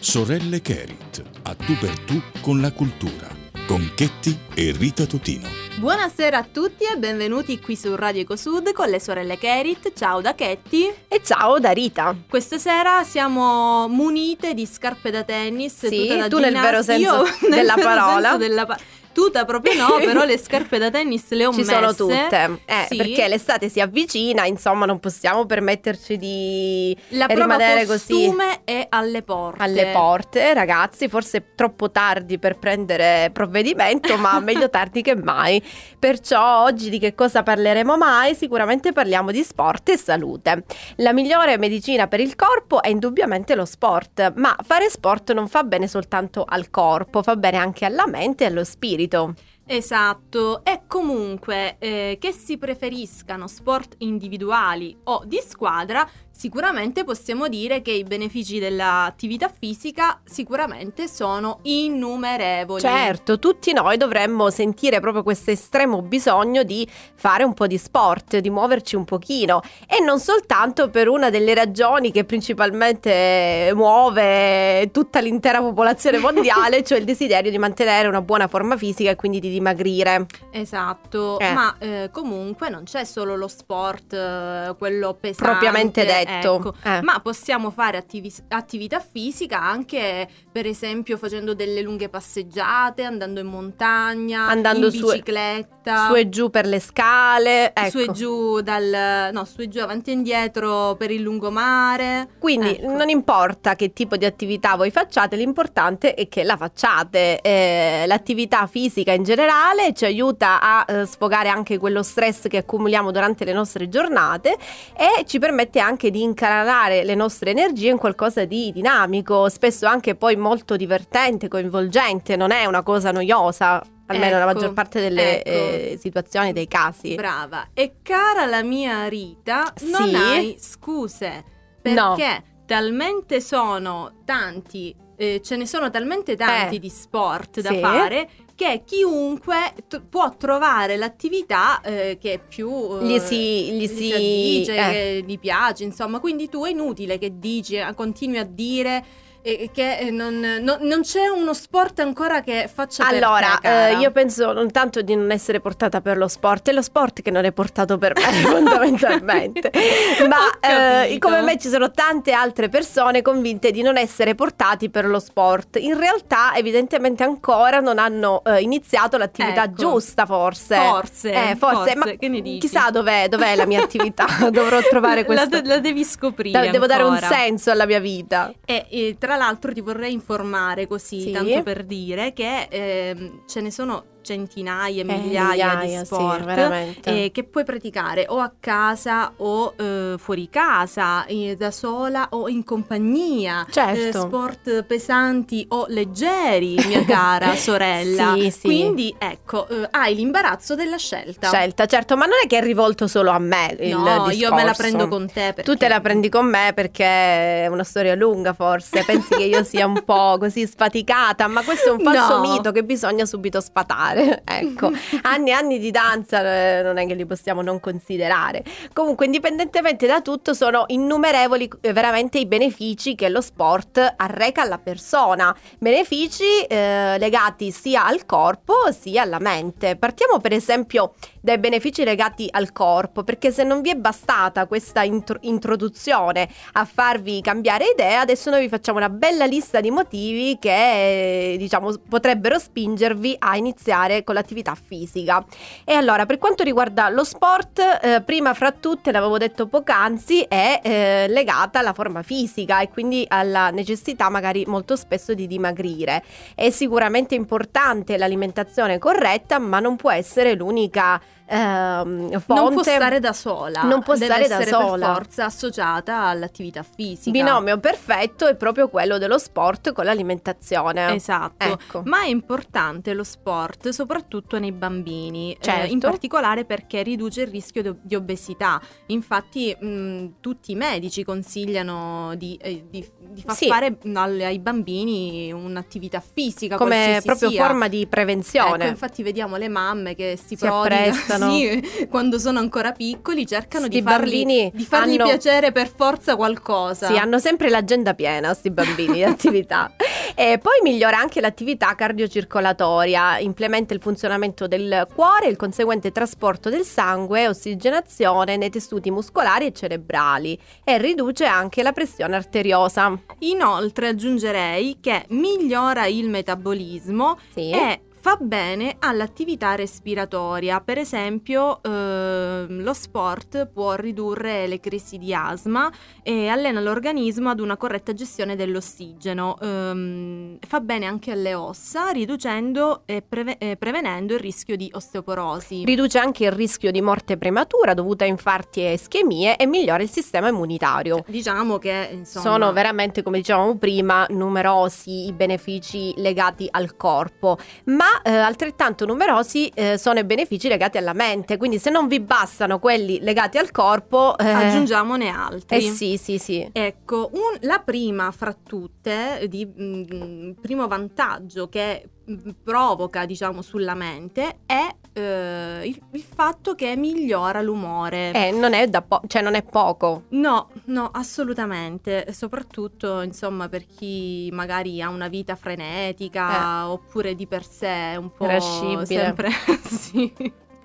Sorelle Kerit, a tu per tu con la cultura, con Chetti e Rita Totino. Buonasera a tutti e benvenuti qui su Radio Ecosud con le sorelle Kerit. Ciao da Chetti. E ciao da Rita. Questa sera siamo munite di scarpe da tennis. Sì, da tu nel vero ginnasio. senso Io nel della vero parola. senso della pa- Tuta proprio no, però le scarpe da tennis le ho Ci messe. sono tutte, eh, Sì. perché l'estate si avvicina, insomma non possiamo permetterci di La prova rimanere così costume è alle porte. alle porte. Ragazzi, forse è troppo tardi per prendere provvedimento, ma meglio tardi che mai. Perciò oggi di che cosa parleremo mai? Sicuramente parliamo di sport e salute. La migliore medicina per il corpo è indubbiamente lo sport, ma fare sport non fa bene soltanto al corpo, fa bene anche alla mente e allo spirito. Esatto, e comunque eh, che si preferiscano sport individuali o di squadra, sicuramente possiamo dire che i benefici dell'attività fisica sicuramente sono innumerevoli. Certo, tutti noi dovremmo sentire proprio questo estremo bisogno di fare un po' di sport, di muoverci un pochino e non soltanto per una delle ragioni che principalmente muove tutta l'intera popolazione mondiale, cioè il desiderio di mantenere una buona forma fisica e quindi di dimagrire. Esatto, Eh. ma eh, comunque non c'è solo lo sport, eh, quello pesante. Propriamente detto. Ecco. Eh. Ma possiamo fare attivi- attività fisica anche, per esempio, facendo delle lunghe passeggiate, andando in montagna, Andando in su- bicicletta. Su e giù per le scale, ecco. Su e giù dal no, su e giù avanti e indietro per il lungomare. Quindi Ecco. non importa che tipo di attività voi facciate, l'importante è che la facciate. Eh, l'attività fisica in generale ci aiuta a eh, sfogare anche quello stress che accumuliamo durante le nostre giornate e ci permette anche di incanalare le nostre energie in qualcosa di dinamico, spesso anche poi molto divertente, coinvolgente, non è una cosa noiosa. Almeno Ecco, maggior parte delle ecco. eh, situazioni, dei casi. Brava. E cara la mia Rita, non Sì? hai scuse. No. Perché talmente sono tanti, eh, ce ne sono talmente tanti Eh. di sport da Sì. fare che chiunque t- può trovare l'attività eh, che è più eh, Gli si- gli si- addice, eh. che gli piace, insomma. Quindi tu è inutile che dici, continui a dire eh, che eh, non, non- non c'è uno sport ancora che faccia per Allora, te, cara. eh, io penso non tanto di non essere portata per lo sport, è lo sport che non è portato per me fondamentalmente. Ma eh, come me ci sono tante altre persone convinte di non essere portati per lo sport. In realtà, evidentemente ancora non hanno eh, iniziato l'attività Ecco. giusta, forse. Forse, Eh, forse, ma che ne dici? chissà dov'è, dov'è la mia attività. Dovrò trovare La, questo. la devi scoprire. Da- devo dare un senso alla mia vita. E, e tra l'altro ti vorrei informare così, Sì. tanto per dire, che ehm, ce ne sono centinaia, Eh, migliaia, migliaia, di sì, sport veramente. eh, che puoi praticare o a casa o eh, fuori casa, eh, da sola o in compagnia. Certo. Eh, sport pesanti o leggeri, mia cara sorella. Sì, sì. Quindi ecco, eh, hai l'imbarazzo della scelta. Scelta, certo, ma non è che è rivolto solo a me. il no, io me la discorso. prendo con te. Tu perché- te la prendi con me perché è una storia lunga, forse. Pensi che io sia un po' così sfaticata, ma questo è un falso No. mito che bisogna subito sfatare. Ecco, anni e anni di danza eh, non è che li possiamo non considerare. Comunque, indipendentemente da tutto, sono innumerevoli eh, veramente i benefici che lo sport arreca alla persona. Benefici eh, legati sia al corpo sia alla mente. Partiamo per esempio dai benefici legati al corpo, perché se non vi è bastata questa intro- introduzione a farvi cambiare idea, adesso noi vi facciamo una bella lista di motivi che diciamo potrebbero spingervi a iniziare con l'attività fisica. E allora, per quanto riguarda lo sport, eh, prima fra tutte, l'avevo detto poc'anzi, è eh, legata alla forma fisica e quindi alla necessità magari molto spesso di dimagrire. È sicuramente importante l'alimentazione corretta, ma non può essere l'unica ehm, fonte. Non può stare da sola. Non può stare da essere sola. per forza associata all'attività fisica. Binomio perfetto è proprio quello dello sport con l'alimentazione. Esatto. Ecco. Ma è importante lo sport soprattutto nei bambini, eh, Certo. in particolare perché riduce il rischio di, di obesità. Infatti mh, tutti i medici consigliano di, eh, di- di far Sì. fare al- ai bambini un'attività fisica come proprio sia. forma di prevenzione. Ecco, infatti vediamo le mamme che si, Si prodigano. Cercano. sì, quando sono ancora piccoli cercano Sti di bambini di fargli hanno- piacere per forza qualcosa. Sì, hanno sempre l'agenda piena, sti bambini di attività. E poi migliora anche l'attività cardiocircolatoria, implementa il funzionamento del cuore, il conseguente trasporto del sangue e ossigenazione nei tessuti muscolari e cerebrali e riduce anche la pressione arteriosa. Inoltre aggiungerei che migliora il metabolismo Sì. e fa bene all'attività respiratoria. Per esempio, ehm, lo sport può ridurre le crisi di asma e allena l'organismo ad una corretta gestione dell'ossigeno. Ehm, fa bene anche alle ossa, riducendo e preve- eh, prevenendo il rischio di osteoporosi. Riduce anche il rischio di morte prematura dovuta a infarti e ischemie e migliora il sistema immunitario. Diciamo che insomma Sono veramente, come dicevamo prima, numerosi i benefici legati al corpo, ma eh, altrettanto numerosi eh, sono i benefici legati alla mente. Quindi, se non vi bastano quelli legati al corpo, eh, aggiungiamone altri. eh sì, sì, sì. Ecco, un- la prima fra tutte, di mm, primo vantaggio che provoca, diciamo, sulla mente è eh, il, il fatto che migliora l'umore. Eh, non è da po- cioè non è poco. No, no, assolutamente, soprattutto insomma per chi magari ha una vita frenetica oppure di per sé un po' Irascibile. sempre sì.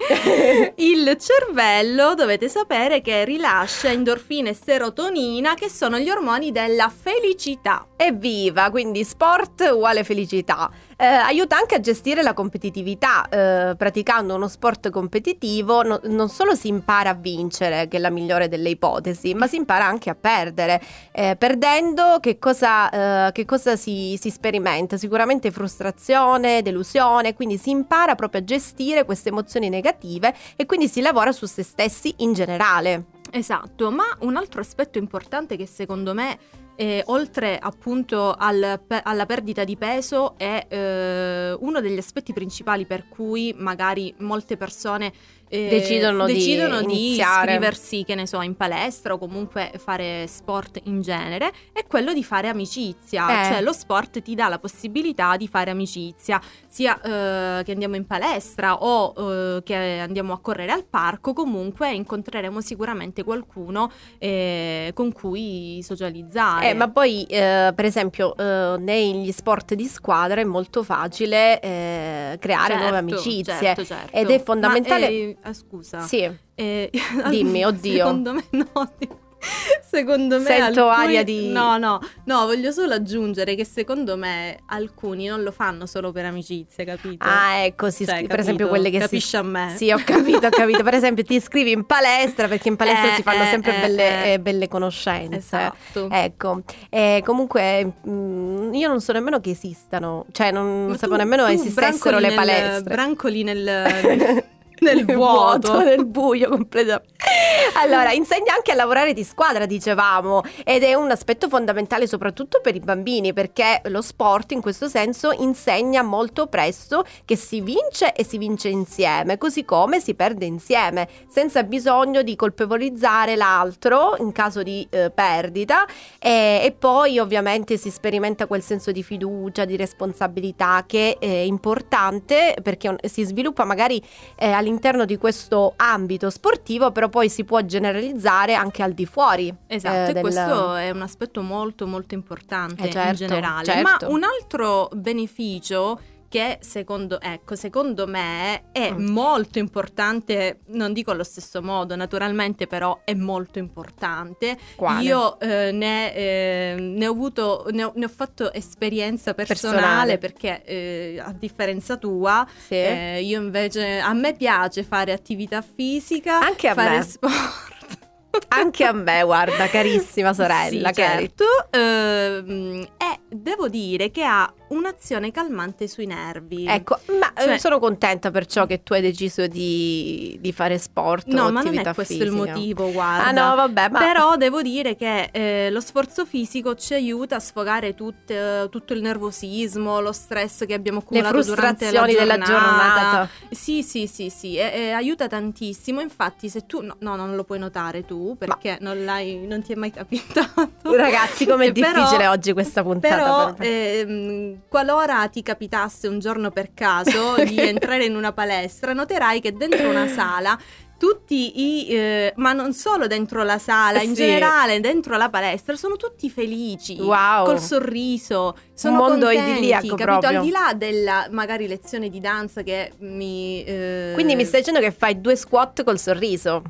Il cervello dovete sapere che rilascia endorfine e serotonina che sono gli ormoni della felicità. Evviva, quindi sport uguale felicità. Eh, aiuta anche a gestire la competitività. eh, praticando uno sport competitivo no- non solo si impara a vincere, che è la migliore delle ipotesi, ma si impara anche a perdere. Eh, perdendo che cosa, eh, che cosa si, si sperimenta? Sicuramente frustrazione, delusione, quindi si impara proprio a gestire queste emozioni negative e quindi si lavora su se stessi in generale. Esatto, ma un altro aspetto importante che secondo me, eh, oltre appunto al pe- alla perdita di peso, è eh, uno degli aspetti principali per cui magari molte persone eh, Decidono di decidono di, iniziare. iscriversi, che ne so, in palestra o comunque fare sport in genere, è quello di fare amicizia. Eh. Cioè lo sport ti dà la possibilità di fare amicizia, sia eh, che andiamo in palestra o eh, che andiamo a correre al parco, comunque incontreremo sicuramente qualcuno eh, con cui socializzare. Eh, ma poi, per esempio, negli sport di squadra è molto facile creare Certo, nuove amicizie. certo, certo. ed è fondamentale- Ma, ah, scusa. Sì, Eh, Dimmi, oddio. Secondo me no. Secondo me Sento alcuni- aria di- No, no, no, voglio solo aggiungere che secondo me alcuni non lo fanno solo per amicizie, capito? ah, ecco, si Cioè, iscri- per esempio quelle che Capisci si... a me? Sì, ho capito, ho capito. Per esempio, ti iscrivi in palestra perché in palestra Eh, si fanno eh, sempre eh, belle, eh. eh, belle conoscenze. Esatto. Ecco, Eh, comunque mm, io non so nemmeno che esistano, cioè non, non sapevo nemmeno tu esistessero le nel- palestre. Brancoli nel, nel vuoto. nel buio completamente. Allora, insegna anche a lavorare di squadra, dicevamo, ed è un aspetto fondamentale soprattutto per i bambini, perché lo sport in questo senso insegna molto presto che si vince e si vince insieme, così come si perde insieme, senza bisogno di colpevolizzare l'altro in caso di eh, perdita e, e poi ovviamente si sperimenta quel senso di fiducia, di responsabilità che è importante perché si sviluppa magari eh, all'interno di questo ambito sportivo, però poi si può generalizzare anche al di fuori. Esatto, eh, e del- questo è un aspetto molto molto importante Eh, certo, in generale. certo. Ma un altro beneficio che secondo, ecco, secondo me è Mm. molto importante, non dico allo stesso modo naturalmente, però è molto importante. Quale? Io eh, ne, eh, ne ho avuto, ne ho, ne ho fatto esperienza personale, Personale. perché eh, a differenza tua, Sì. eh, io invece, a me piace fare attività fisica, Anche a fare me. sport. Anche a me, guarda, carissima sorella. Sì, certo. Ehm, e devo dire che ha un'azione calmante sui nervi. Ecco, ma eh, Cioè- sono contenta perciò che tu hai deciso di, di fare sport. No, ma non è questo fisica. il motivo, guarda. Ah no, vabbè, ma Però devo dire che eh, lo sforzo fisico ci aiuta a sfogare tutte- tutto il nervosismo, lo stress che abbiamo le accumulato durante la frustrazioni della giornata. Sì, sì, sì, sì, e- e aiuta tantissimo. Infatti, se tu no, no, non lo puoi notare tu perché non l'hai non ti è mai capitato. Ragazzi, com'è Eh, però- difficile oggi questa puntata Però per- ehm, qualora ti capitasse un giorno per caso di entrare in una palestra, noterai che dentro una sala tutti i, eh, ma non solo dentro la sala, in Sì. generale dentro la palestra, sono tutti felici, Wow. col sorriso, sono mondo contenti, idilliaco capito? proprio. Al di là della magari lezione di danza che mi... eh, Quindi mi stai dicendo che fai due squat col sorriso?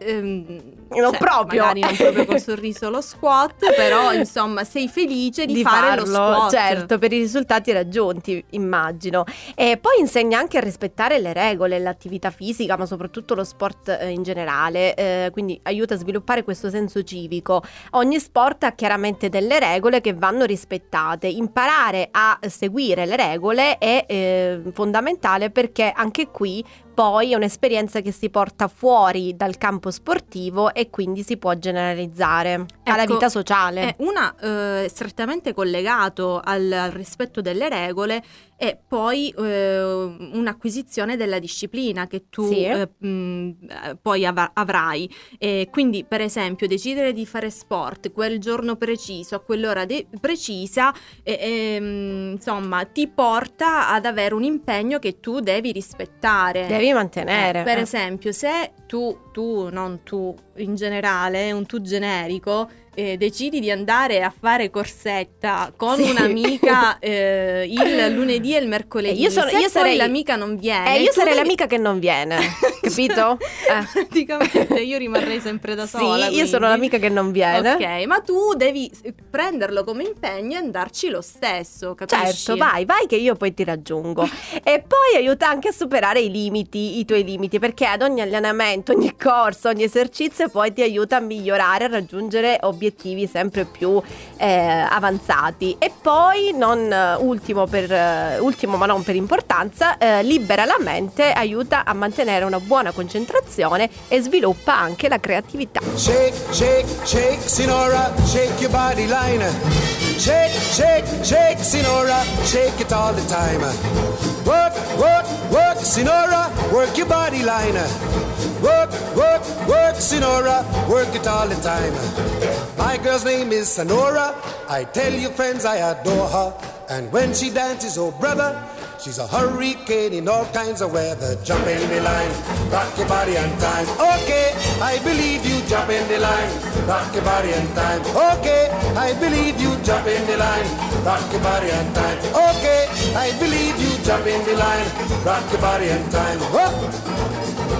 Ehm, Non proprio. Magari non proprio col sorriso lo squat, però insomma sei felice di, fare lo squat. certo, per i risultati raggiunti, immagino. E poi insegna anche a rispettare le regole, l'attività fisica, ma soprattutto lo sport eh, in generale, eh, quindi aiuta a sviluppare questo senso civico. Ogni sport ha chiaramente delle regole che vanno rispettate. Imparare a seguire le regole è eh, fondamentale perché anche qui poi è un'esperienza che si porta fuori dal campo sportivo e quindi si può generalizzare alla Ecco, vita sociale. È una eh, strettamente collegato al, al rispetto delle regole e poi eh, un'acquisizione della disciplina che tu Sì. eh, mh, eh, poi av- avrai. E quindi, per esempio, decidere di fare sport quel giorno preciso, a quell'ora de- precisa, e- ehm, insomma, ti porta ad avere un impegno che tu devi rispettare. Devi mantenere. Eh, per eh. esempio, se tu, tu, non tu, in generale, un tu generico, eh, decidi di andare a fare corsetta con Sì. un'amica eh, il lunedì e il mercoledì, Eh, io sono- io sarei- l'amica non viene, Eh, io sarei devi- l'amica che non viene, capito? Eh. Praticamente io rimarrei sempre da sola. Sì, io sono quindi. l'amica che non viene. Ok, ma tu devi eh, prenderlo come impegno e andarci lo stesso, capisci? Certo, vai, vai che io poi ti raggiungo. e poi aiuta anche a superare i limiti, i tuoi limiti, perché ad ogni allenamento, ogni corso, ogni esercizio poi ti aiuta a migliorare, a raggiungere obiettivi sempre più eh, avanzati. E poi, non eh, ultimo, per, eh, ultimo ma non per importanza, eh, libera la mente, aiuta a mantenere una buona concentrazione e sviluppa anche la creatività. Shake, shake, shake, Sinora, shake your body line. Shake, shake, shake, Sinora, shake it all the time. Work, work, work, Sinora, work your body line. Work, work, work, Sinora, work it all the time. My girl's name is Sonora. I tell you, friends, I adore her. And when she dances, oh brother, she's a hurricane in all kinds of weather. Jump in the line, rock your body and time. Okay, I believe you. Jump in the line, rock your body and time. Okay, I believe you. Jump in the line, rock your body and time. Okay, I believe you. Jump in the line, rock your body and time. Whoa.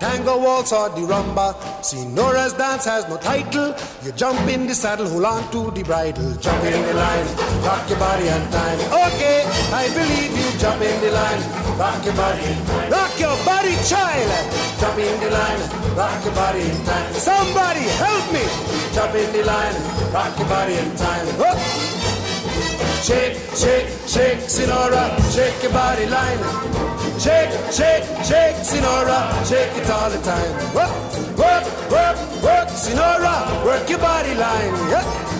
tango waltz or the rumba. Sinora's dance has no title. You jump in the saddle, hold on to the bridle. Jump in the line, rock your body on time. Okay, I believe you. Jump in the line, rock your body. Rock your body, child. Jump in the line, rock your body in time. Somebody help me. Jump in the line, rock your body in time. Up. Shake, shake, shake, Sinora, shake your body line. Shake, shake, shake, Sinora, shake it all the time. Work, work, work, work, Sinora, work your body line. Yeah.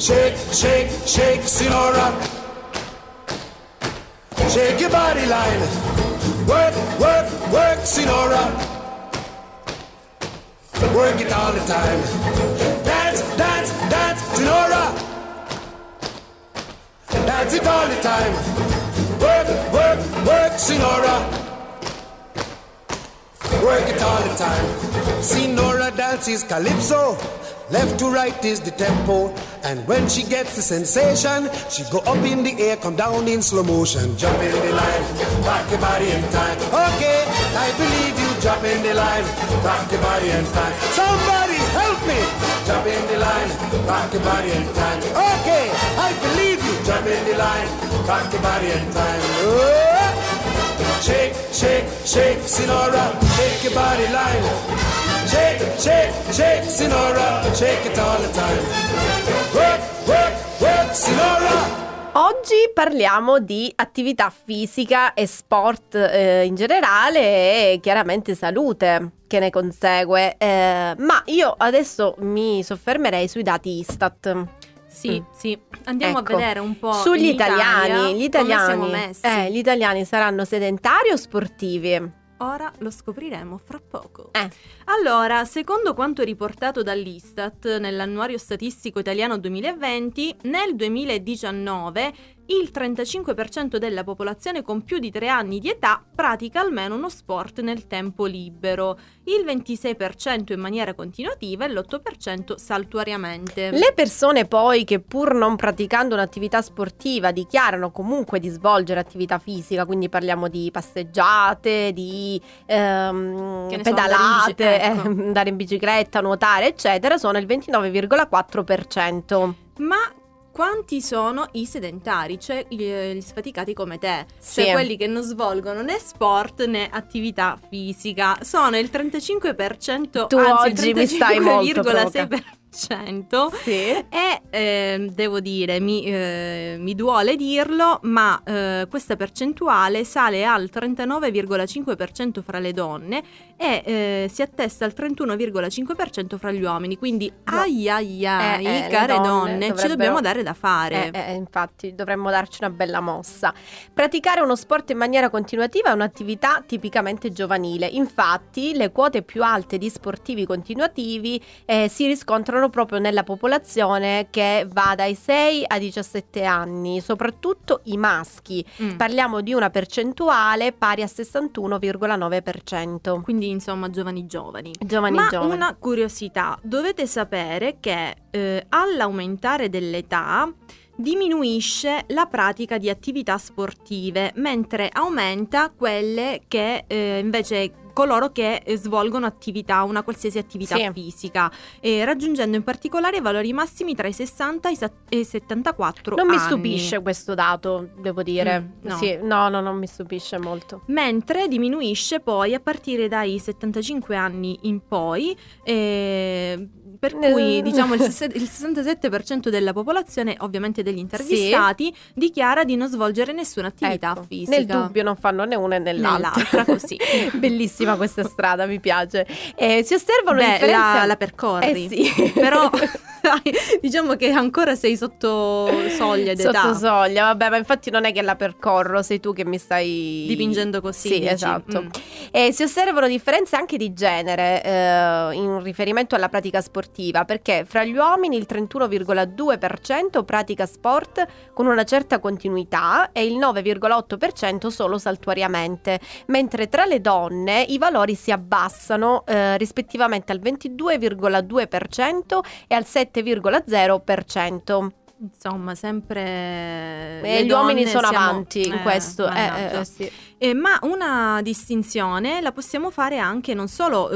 Shake, shake, shake, Sinora. Shake your body line. Work, work, work, Sinora. Work it all the time. Dance, dance, dance, Sinora. Dance it all the time. Work, work, work, Sinora. Work it all the time. See Nora dances calypso. Left to right is the tempo. And when she gets the sensation, she go up in the air, come down in slow motion. Jump in the line, rock your body in time. Okay, I believe you. Jump in the line, rock your body in time. Somebody help me. Jump in the line, rock your body in time. Okay, I believe you. Jump in the line, rock your body in time. Oh. Shake, shake, shake, Sinora, shake your body line. Shake, shake, shake, Sinora, shake it all the time. Work, work, work, Sinora. Oggi parliamo di attività fisica e sport eh, in generale e chiaramente salute che ne consegue, eh, ma io adesso mi soffermerei sui dati Istat. Sì, Mm. sì. Andiamo Ecco. a vedere un po' Sugli italiani, Italia gli come siamo italiani, messi. eh, gli italiani saranno sedentari o sportivi? Ora lo scopriremo fra poco. Eh. Allora, secondo quanto riportato dall'Istat nell'annuario statistico italiano 2020, nel 2019 il 35% della popolazione con più di 3 anni di età pratica almeno uno sport nel tempo libero, il 26% in maniera continuativa e l'8% saltuariamente. Le persone poi che pur non praticando un'attività sportiva dichiarano comunque di svolgere attività fisica, quindi parliamo di passeggiate, di ehm, pedalate, andare in bici- ecco. eh, andare in bicicletta, nuotare, eccetera, sono il 29,4%. Ma quanti sono i sedentari, cioè gli, gli sfaticati come te, Sì. cioè quelli che non svolgono né sport né attività fisica? Sono il 35%, Tu anzi oggi il mi stai molto 35,6%. Sì. E ehm, devo dire, mi, eh, mi duole dirlo, ma eh, questa percentuale sale al 39,5% fra le donne e eh, si attesta al 31,5% fra gli uomini. Quindi, No. ai ai ai, Eh, eh, care donne donne, ci dobbiamo dare da fare. Eh, eh, infatti dovremmo darci una bella mossa. Praticare uno sport in maniera continuativa è un'attività tipicamente giovanile. Infatti le quote più alte di sportivi continuativi eh, si riscontrano proprio nella popolazione che va dai 6 ai 17 anni, soprattutto i maschi. Mm. Parliamo di una percentuale pari a 61,9%. Quindi, insomma, giovani giovani. Giovani Ma giovani. una curiosità, dovete sapere che eh, all'aumentare dell'età diminuisce la pratica di attività sportive, mentre aumenta quelle che eh, invece coloro che eh, svolgono attività, una qualsiasi attività Sì. fisica, eh, raggiungendo in particolare valori massimi tra i 60 e i sa- e i 74 Non mi anni. stupisce questo dato, devo dire. Mm, no. Sì, no, no, non mi stupisce molto. mentre diminuisce poi a partire dai 75 anni in poi, eh, per cui diciamo il, sesse- il 67% della popolazione, ovviamente degli intervistati, dichiara di non svolgere nessuna attività Ecco, fisica. Nel dubbio non fanno né una né l'altra. Nell'altra, così. Bellissima questa strada, mi piace. Eh, si osservano Beh, differenze... la, la percorri. Eh sì. Però diciamo che ancora sei sotto soglia d'età. Sotto soglia, vabbè, ma infatti non è che la percorro, sei tu che mi stai Dipingendo così, Sì, dici. esatto. Mm. E si osservano differenze anche di genere eh, in riferimento alla pratica sportiva, perché fra gli uomini il 31,2% pratica sport con una certa continuità e il 9,8% solo saltuariamente, mentre tra le donne i valori si abbassano eh, rispettivamente al 22,2% e al 7,0%. Insomma, sempre. E gli uomini sono siamo- avanti in eh, questo. eh, mannaggia. eh, sì. Eh, ma una distinzione la possiamo fare anche non solo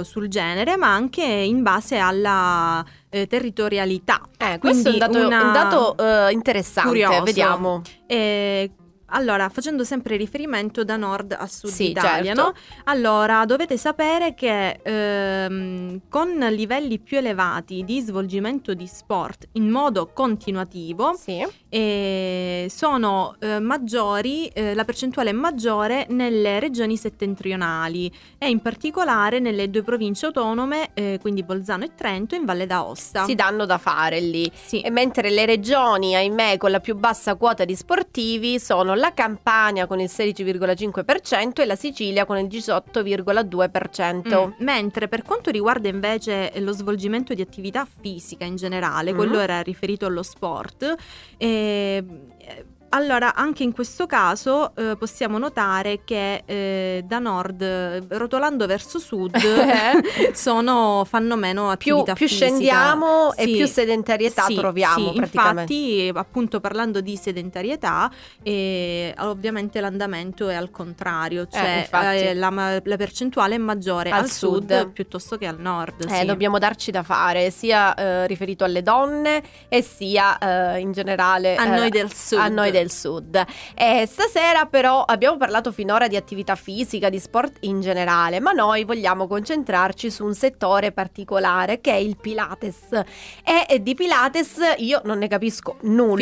eh, sul genere, ma anche in base alla eh, territorialità. Eh, questo è un dato, un dato, eh, interessante, curioso. vediamo. Eh, allora, facendo sempre riferimento da nord a sud Sì, Italia, certo. no? Allora, dovete sapere che ehm, con livelli più elevati di svolgimento di sport in modo continuativo, Sì. eh, sono eh, maggiori, eh, la percentuale è maggiore nelle regioni settentrionali e in particolare nelle due province autonome, eh, quindi Bolzano e Trento, in Valle d'Aosta. Si danno da fare lì. Sì. E mentre le regioni, ahimè, con la più bassa quota di sportivi sono la Campania con il 16,5% e la Sicilia con il 18,2%. Mm, Mentre per quanto riguarda invece lo svolgimento di attività fisica in generale, Mhm. quello era riferito allo sport, eh, allora, anche in questo caso eh, possiamo notare che eh, da nord, eh, rotolando verso sud, sono, fanno meno più, attività più fisica. scendiamo e Sì. più sedentarietà Sì, troviamo sì, praticamente. Infatti, appunto, parlando di sedentarietà, eh, ovviamente l'andamento è al contrario, cioè infatti. eh, la, la percentuale è maggiore Al al, sud, sud. piuttosto che al nord. Eh, dobbiamo darci da fare sia eh, riferito alle donne e sia eh, in generale A eh, noi del sud. A noi del sud. E stasera però abbiamo parlato finora di attività fisica, di sport in generale, ma noi vogliamo concentrarci su un settore particolare che è il Pilates. E eh, di Pilates io non ne capisco nulla,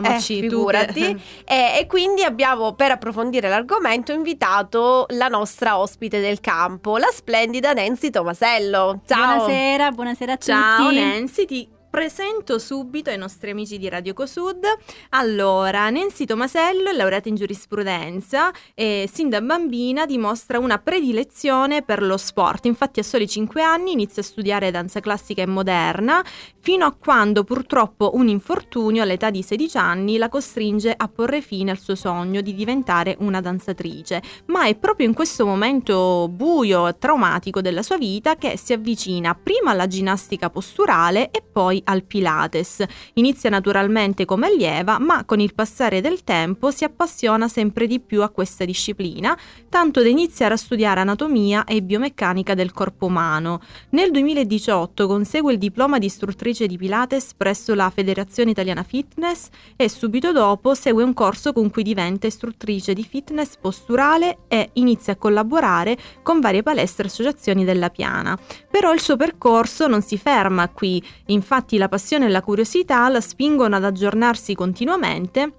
Figuriamoci, eh, figurati. E, e quindi abbiamo per approfondire l'argomento invitato la nostra ospite del campo, la splendida Nancy Tomasello. Ciao! Buonasera, buonasera a Ciao tutti. Nancy, ti presento subito ai nostri amici di Radio Cosud. Allora, Nancy Tomasello è laureata in giurisprudenza e sin da bambina dimostra una predilezione per lo sport. Infatti a soli 5 anni inizia a studiare danza classica e moderna fino a quando purtroppo un infortunio all'età di 16 anni la costringe a porre fine al suo sogno di diventare una danzatrice. Ma è proprio in questo momento buio e traumatico della sua vita che si avvicina prima alla ginnastica posturale e poi al Pilates. Inizia naturalmente come allieva, ma con il passare del tempo si appassiona sempre di più a questa disciplina, tanto da iniziare a studiare anatomia e biomeccanica del corpo umano. Nel 2018 consegue il diploma di istruttrice di Pilates presso la Federazione Italiana Fitness e subito dopo segue un corso con cui diventa istruttrice di fitness posturale e inizia a collaborare con varie palestre e associazioni della piana. Però il suo percorso non si ferma qui, infatti la passione e la curiosità la spingono ad aggiornarsi continuamente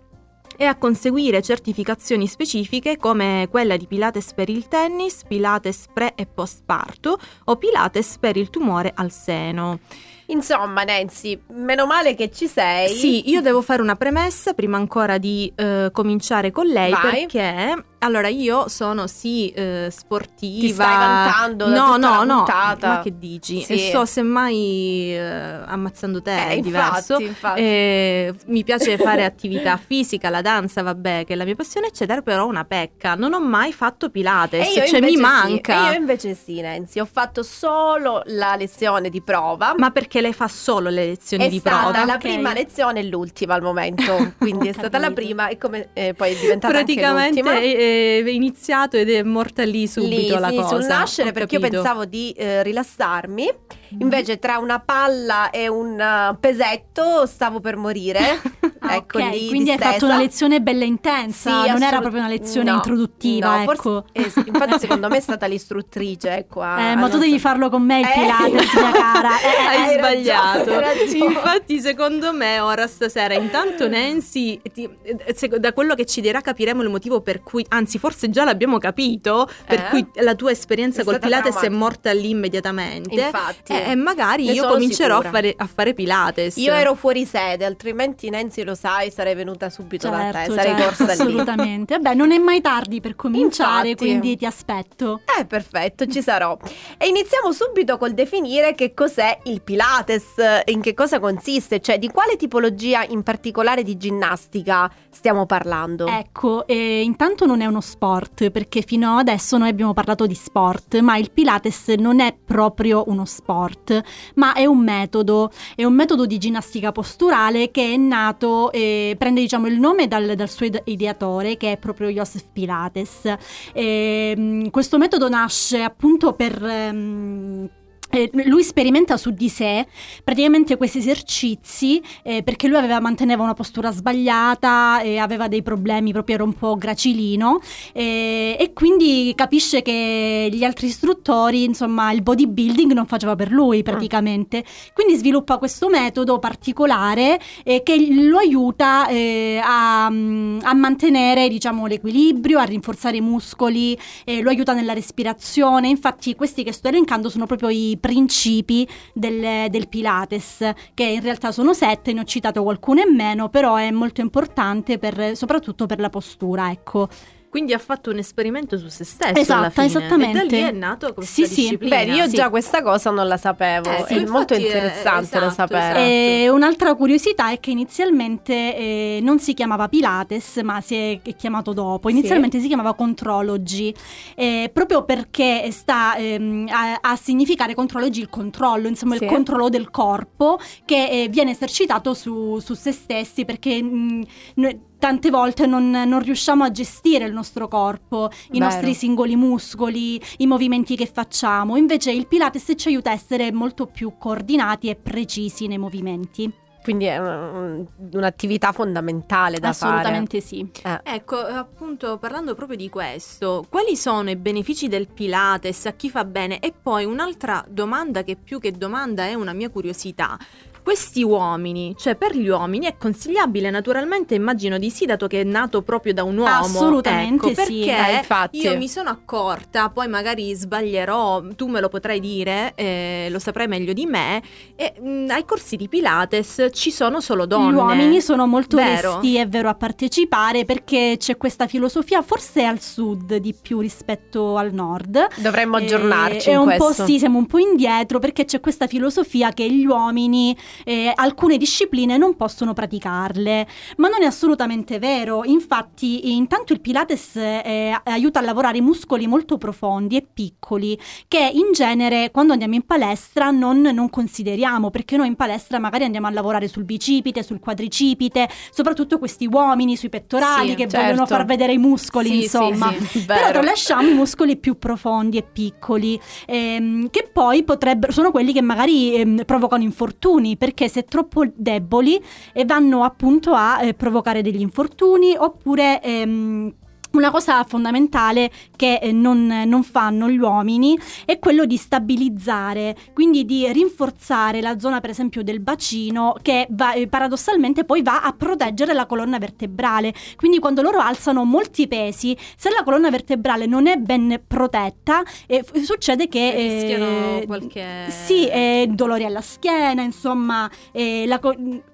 e a conseguire certificazioni specifiche come quella di Pilates per il tennis, Pilates pre e post parto o Pilates per il tumore al seno. Insomma, Nancy, meno male che ci sei. Sì, io devo fare una premessa prima ancora di eh, cominciare con lei Vai. perché allora io sono sì eh, sportiva. Ti stai vantando da No, no, no. puntata. Ma che dici? Sì. E sto semmai eh, ammazzando te, Eh, è diverso. infatti, infatti. Eh, mi piace fare attività fisica, la danza, vabbè, che è la mia passione, eccetera, però una pecca. Non ho mai fatto Pilates, io cioè mi sì. manca. E io invece sì, Nancy, ho fatto solo la lezione di prova. Ma perché lei fa solo le lezioni è di stata prova? la ok. prima lezione e l'ultima al momento, quindi è stata la prima e come eh, poi è diventata Praticamente anche l'ultima. È, iniziato ed è morta lì subito Lì, la sì, cosa. sul nascere ho perché io capito. pensavo di eh, rilassarmi, Mhm. invece tra una palla e un eh, pesetto stavo per morire. Ah, ecco ok, lì quindi hai distesa. fatto una lezione bella intensa, Sì, non era assolut- proprio una lezione no, introduttiva, no, forse- ecco. eh, sì, infatti secondo me è stata l'istruttrice ecco, a- Eh, ma tu devi so- farlo con me il Eh. Pilates, mia cara. Eh, eh, Hai hai sbagliato. ragione, hai ragione. Infatti, secondo me, ora stasera, intanto Nancy, ti- eh, se- da quello che ci dirà, capiremo il motivo per cui, anzi, forse già l'abbiamo capito, per Eh? cui la tua esperienza È col Pilates è traumatica. morta lì immediatamente. Infatti. E, magari Ne io comincerò a fare, a fare Pilates. Io ero fuori sede, altrimenti Nancy lo sai, sarei venuta subito da te, Certo, sarei certo, corsa lì. assolutamente. Vabbè, non è mai tardi per cominciare, Infatti. quindi ti aspetto. Eh, perfetto, ci sarò. E iniziamo subito col definire che cos'è il Pilates, in che cosa consiste, cioè di quale tipologia in particolare di ginnastica stiamo parlando. Ecco, eh, intanto non è uno sport, perché fino adesso noi abbiamo parlato di sport, ma il Pilates non è proprio uno sport, ma è un metodo, è un metodo di ginnastica posturale che è nato, eh, prende diciamo il nome dal, dal suo ide- ideatore, che è proprio Joseph Pilates. E, questo metodo nasce appunto per... ehm, eh, lui sperimenta su di sé praticamente questi esercizi eh, perché lui aveva, manteneva una postura sbagliata e aveva dei problemi, proprio era un po' gracilino eh, e quindi capisce che gli altri istruttori, insomma, il bodybuilding non faceva per lui praticamente. Quindi sviluppa questo metodo particolare eh, che lo aiuta a, mm, a mantenere, diciamo, l'equilibrio, a rinforzare i muscoli, lo aiuta nella respirazione. Infatti, questi che sto elencando sono proprio i principi del, del Pilates, che in realtà sono sette, ne ho citato qualcuno in meno, però è molto importante per, soprattutto per la postura, ecco. Quindi ha fatto un esperimento su se stesso Esatto, alla fine. esattamente. E da lì è nato questa Sì, sì. disciplina. Beh, io Sì. già questa cosa non la sapevo, Eh, sì, è molto eh, interessante da esatto, sapere. esatto. E un'altra curiosità è che inizialmente eh, non si chiamava Pilates, ma si è chiamato dopo. Inizialmente si chiamava Contrology, eh, proprio perché sta ehm, a, a significare contrology il controllo, insomma Sì. il controllo del corpo che eh, viene esercitato su, su se stessi perché mh, noi tante volte non, non riusciamo a gestire il nostro corpo, i Vero. nostri singoli muscoli, i movimenti che facciamo. Invece il Pilates ci aiuta a essere molto più coordinati e precisi nei movimenti. Quindi è un- un'attività fondamentale da Assolutamente sì. fare. Eh. Ecco, appunto, parlando proprio di questo, quali sono i benefici del Pilates, a chi fa bene? E poi un'altra domanda che più che domanda è una mia curiosità. Questi uomini, cioè per gli uomini è consigliabile naturalmente, immagino di sì, dato che è nato proprio da un uomo. Assolutamente ecco, sì. Perché Eh, infatti. io mi sono accorta, poi magari sbaglierò, tu me lo potrai dire, eh, lo saprai meglio di me, e mh, ai corsi di Pilates ci sono solo donne. Gli uomini sono molto Vero? resti, è vero, a partecipare perché c'è questa filosofia, forse al sud di più rispetto al nord. Dovremmo Eh, aggiornarci è in un questo. po' sì, siamo un po' indietro perché c'è questa filosofia che gli uomini eh, alcune discipline non possono praticarle, ma non è assolutamente vero. Infatti, intanto il Pilates eh, aiuta a lavorare i muscoli molto profondi e piccoli che in genere quando andiamo in palestra non, non consideriamo perché noi in palestra magari andiamo a lavorare sul bicipite, sul quadricipite, soprattutto questi uomini sui pettorali Sì, che certo. vogliono far vedere i muscoli, Sì, insomma. sì. Però tralasciamo i muscoli più profondi e piccoli, ehm, che poi potrebbero, sono quelli che magari ehm, provocano infortuni, perché se troppo deboli eh, vanno appunto a eh, provocare degli infortuni oppure... ehm, una cosa fondamentale che eh, non, non fanno gli uomini è quello di stabilizzare, quindi di rinforzare la zona per esempio del bacino che va, eh, paradossalmente poi va a proteggere la colonna vertebrale. Quindi quando loro alzano molti pesi, se la colonna vertebrale non è ben protetta, eh, succede che... eh, Rischiano qualche- Sì, eh, dolori alla schiena, insomma, eh, la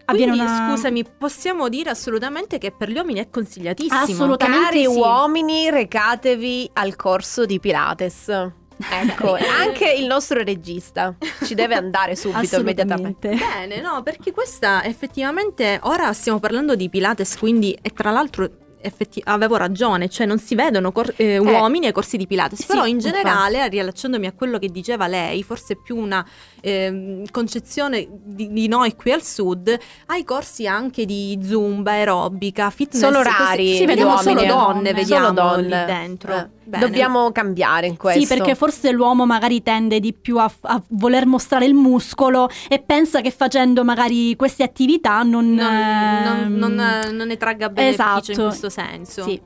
Quindi, una... scusami, possiamo dire assolutamente che per gli uomini è consigliatissimo. Assolutamente Cari sì. uomini, recatevi al corso di Pilates. Ecco, anche il nostro regista ci deve andare subito, immediatamente. Bene, no, perché questa effettivamente ora stiamo parlando di Pilates, quindi e tra l'altro effetti- avevo ragione, cioè non si vedono cor- eh, uomini ai corsi di Pilates, Sì, però in infatti. generale, riallacciandomi a quello che diceva lei, forse più una ehm, concezione di, di noi qui al sud, ai corsi anche di zumba, aerobica, fitness. Sono così- rari Sì, gli vediamo solo uomini. donne, Solo vediamo donne. lì dentro. Eh, Bene. Dobbiamo cambiare in questo. Sì, perché forse l'uomo magari tende di più a, a voler mostrare il muscolo e pensa che facendo magari queste attività non... non, ehm, non- non- non ne tragga beneficio in esatto. questo senso. Sì.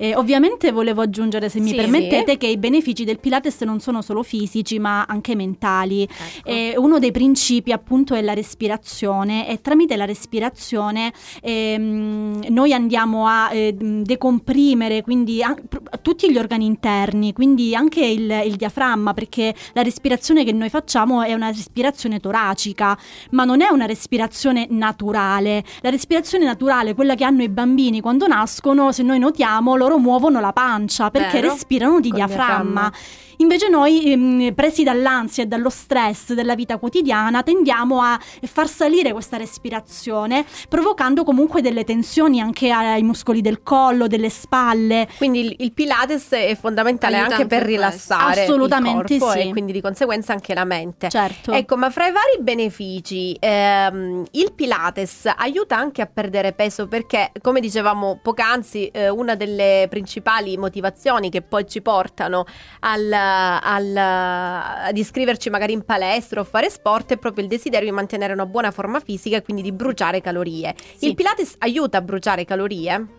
E ovviamente volevo aggiungere, se mi Sì. permettete, che i benefici del Pilates non sono solo fisici, ma anche mentali. Ecco. E uno dei principi appunto è la respirazione e tramite la respirazione ehm, noi andiamo a eh, decomprimere quindi an- pr- tutti gli organi interni, quindi anche il, il diaframma, perché la respirazione che noi facciamo è una respirazione toracica, ma non è una respirazione naturale. La respirazione naturale, quella che hanno i bambini quando nascono, se noi notiamo, loro muovono la pancia perché Vero. respirano di diaframma. diaframma. Invece noi, ehm, presi dall'ansia e dallo stress della vita quotidiana, tendiamo a far salire questa respirazione, provocando comunque delle tensioni anche ai muscoli del collo, delle spalle. Quindi il, il Pilates è fondamentale Aiuta anche per questo. rilassare Assolutamente il corpo sì. e quindi di conseguenza anche la mente. Certo. Ecco, ma fra i vari benefici, ehm, il Pilates aiuta anche a perdere peso perché, come dicevamo poc'anzi, eh, una delle principali motivazioni che poi ci portano al, al- ad iscriverci magari in palestra o fare sport è proprio il desiderio di mantenere una buona forma fisica e quindi di bruciare calorie. Sì. Il Pilates aiuta a bruciare calorie?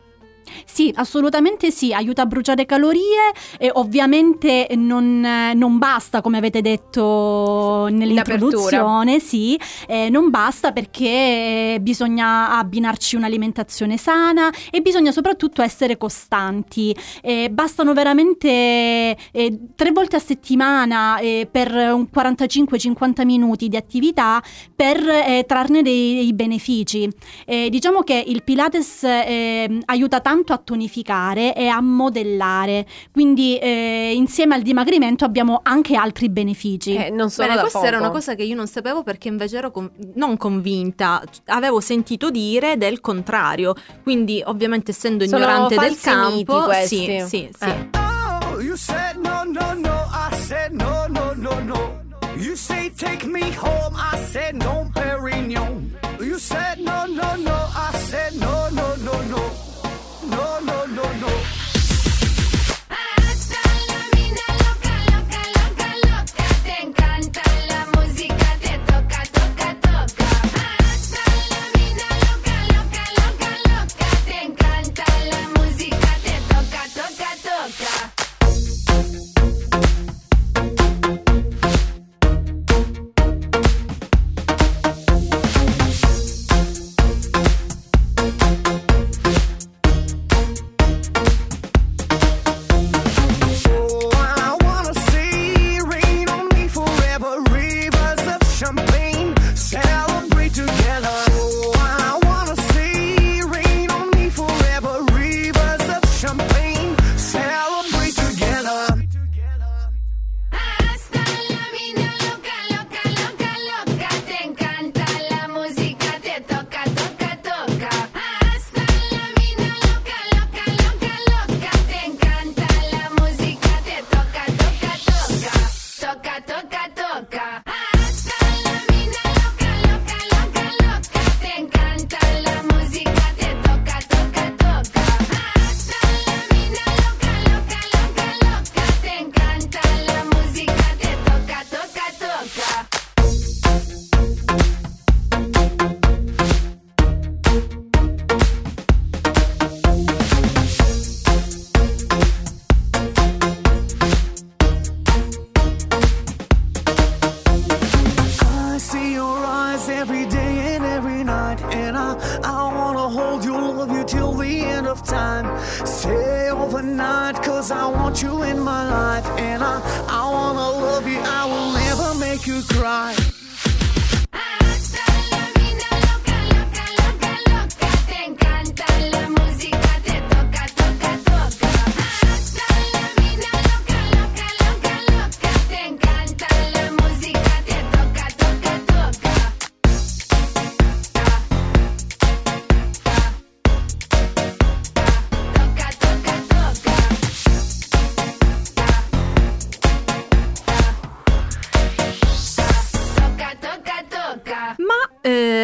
Sì, assolutamente sì, aiuta a bruciare calorie e ovviamente non, non basta, come avete detto nell'introduzione, sì, eh, non basta perché bisogna abbinarci un'alimentazione sana e bisogna soprattutto essere costanti. Eh, bastano veramente eh, tre volte a settimana per un 45-50 minuti di attività per eh, trarne dei, dei benefici. Diciamo che il Pilates eh, aiuta tanto a tonificare e a modellare. Quindi eh, insieme al dimagrimento abbiamo anche altri benefici. Eh, non sono Bene, da questa poco. era una cosa che io non sapevo perché invece ero con- non convinta, avevo sentito dire del contrario, quindi ovviamente essendo Sono ignorante del campo, questi. sì, sì, sì. Eh. Oh, you said no, no, no. I said no, no, no, no. You say take me home. I said no, Perignon. You said no, no, no. I said no, no, no. No, no,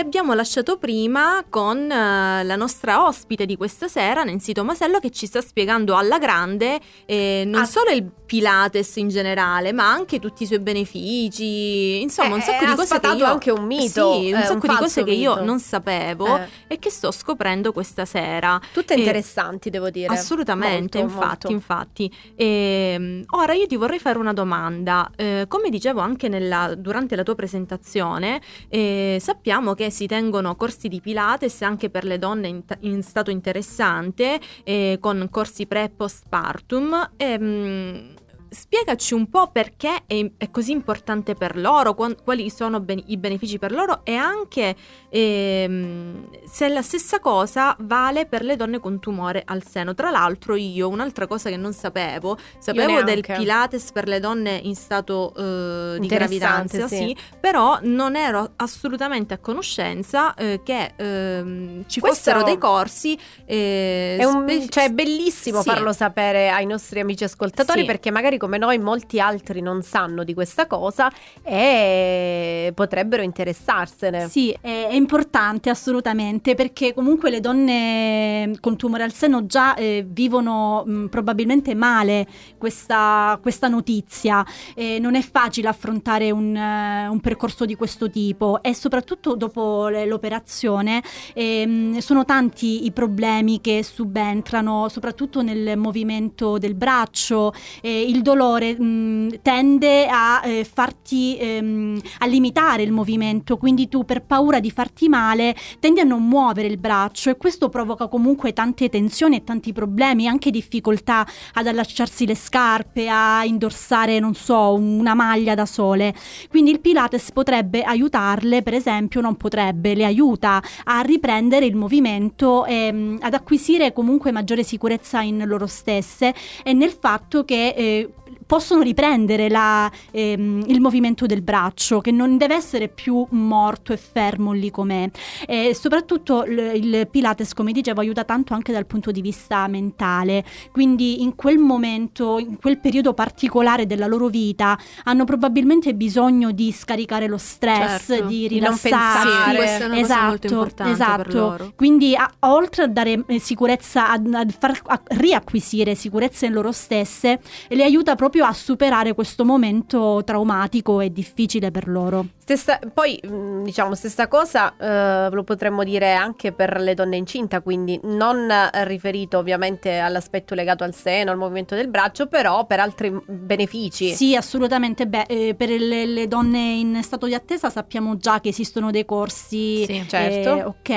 abbiamo lasciato prima con eh, la nostra ospite di questa sera, Nancy Tomasello, che ci sta spiegando alla grande eh, non Ah. solo il Pilates in generale, ma anche tutti i suoi benefici, insomma un Eh, sacco di ha cose che io... anche un mito, Sì, un eh, sacco un di cose che io non sapevo Eh. e che sto scoprendo questa sera. Tutte Eh, interessanti, devo dire. Assolutamente, Molto, infatti, molto. infatti. Ehm, ora io ti vorrei fare una domanda. Eh, come dicevo anche nella- durante la tua presentazione, eh, sappiamo che si tengono corsi di Pilates anche per le donne in, in stato interessante, eh, con corsi pre e postpartum. Ehm, Spiegaci un po' perché è, è così importante per loro, quali sono ben- i benefici per loro e anche ehm, se la stessa cosa vale per le donne con tumore al seno. Tra l'altro io un'altra cosa che non sapevo, sapevo del. Pilates per le donne in stato eh, di gravidanza, sì. sì, però non ero assolutamente a conoscenza eh, che ehm, ci Questo fossero dei corsi. eh, È, un- spe- cioè, è bellissimo sì. farlo sapere ai nostri amici ascoltatori Sì. perché magari come noi molti altri non sanno di questa cosa e potrebbero interessarsene. Sì, è, è importante assolutamente perché comunque le donne con tumore al seno già eh, vivono mh, probabilmente male questa, questa notizia. Eh, non è facile affrontare un, eh, un percorso di questo tipo e soprattutto dopo l'operazione ehm, sono tanti i problemi che subentrano, soprattutto nel movimento del braccio, eh, il mh, tende a eh, farti ehm, a limitare il movimento, quindi tu per paura di farti male tendi a non muovere il braccio e questo provoca comunque tante tensioni e tanti problemi, anche difficoltà ad allacciarsi le scarpe, a indossare, non so, una maglia da sole. Quindi il Pilates potrebbe aiutarle, per esempio, non potrebbe, le aiuta a riprendere il movimento e mh, ad acquisire comunque maggiore sicurezza in loro stesse e nel fatto che eh, possono riprendere la, ehm, il movimento del braccio, che non deve essere più morto e fermo lì com'è. E soprattutto l- il Pilates, come dicevo, aiuta tanto anche dal punto di vista mentale. Quindi in quel momento, in quel periodo particolare della loro vita, hanno probabilmente bisogno di scaricare lo stress, Certo. di rilassarsi. Questa è una cosa molto importante esatto. Quindi a- oltre a dare eh, sicurezza, a, a far a- riacquisire sicurezza in loro stesse, le aiuta proprio a superare questo momento traumatico e difficile per loro. Stessa- poi, mh, diciamo, stessa cosa eh, lo potremmo dire anche per le donne incinta, quindi non riferito ovviamente all'aspetto legato al seno, al movimento del braccio, però per altri benefici. Sì, assolutamente. Beh, eh, per le, le donne in stato di attesa sappiamo già che esistono dei corsi. Sì. Certo. eh, ok,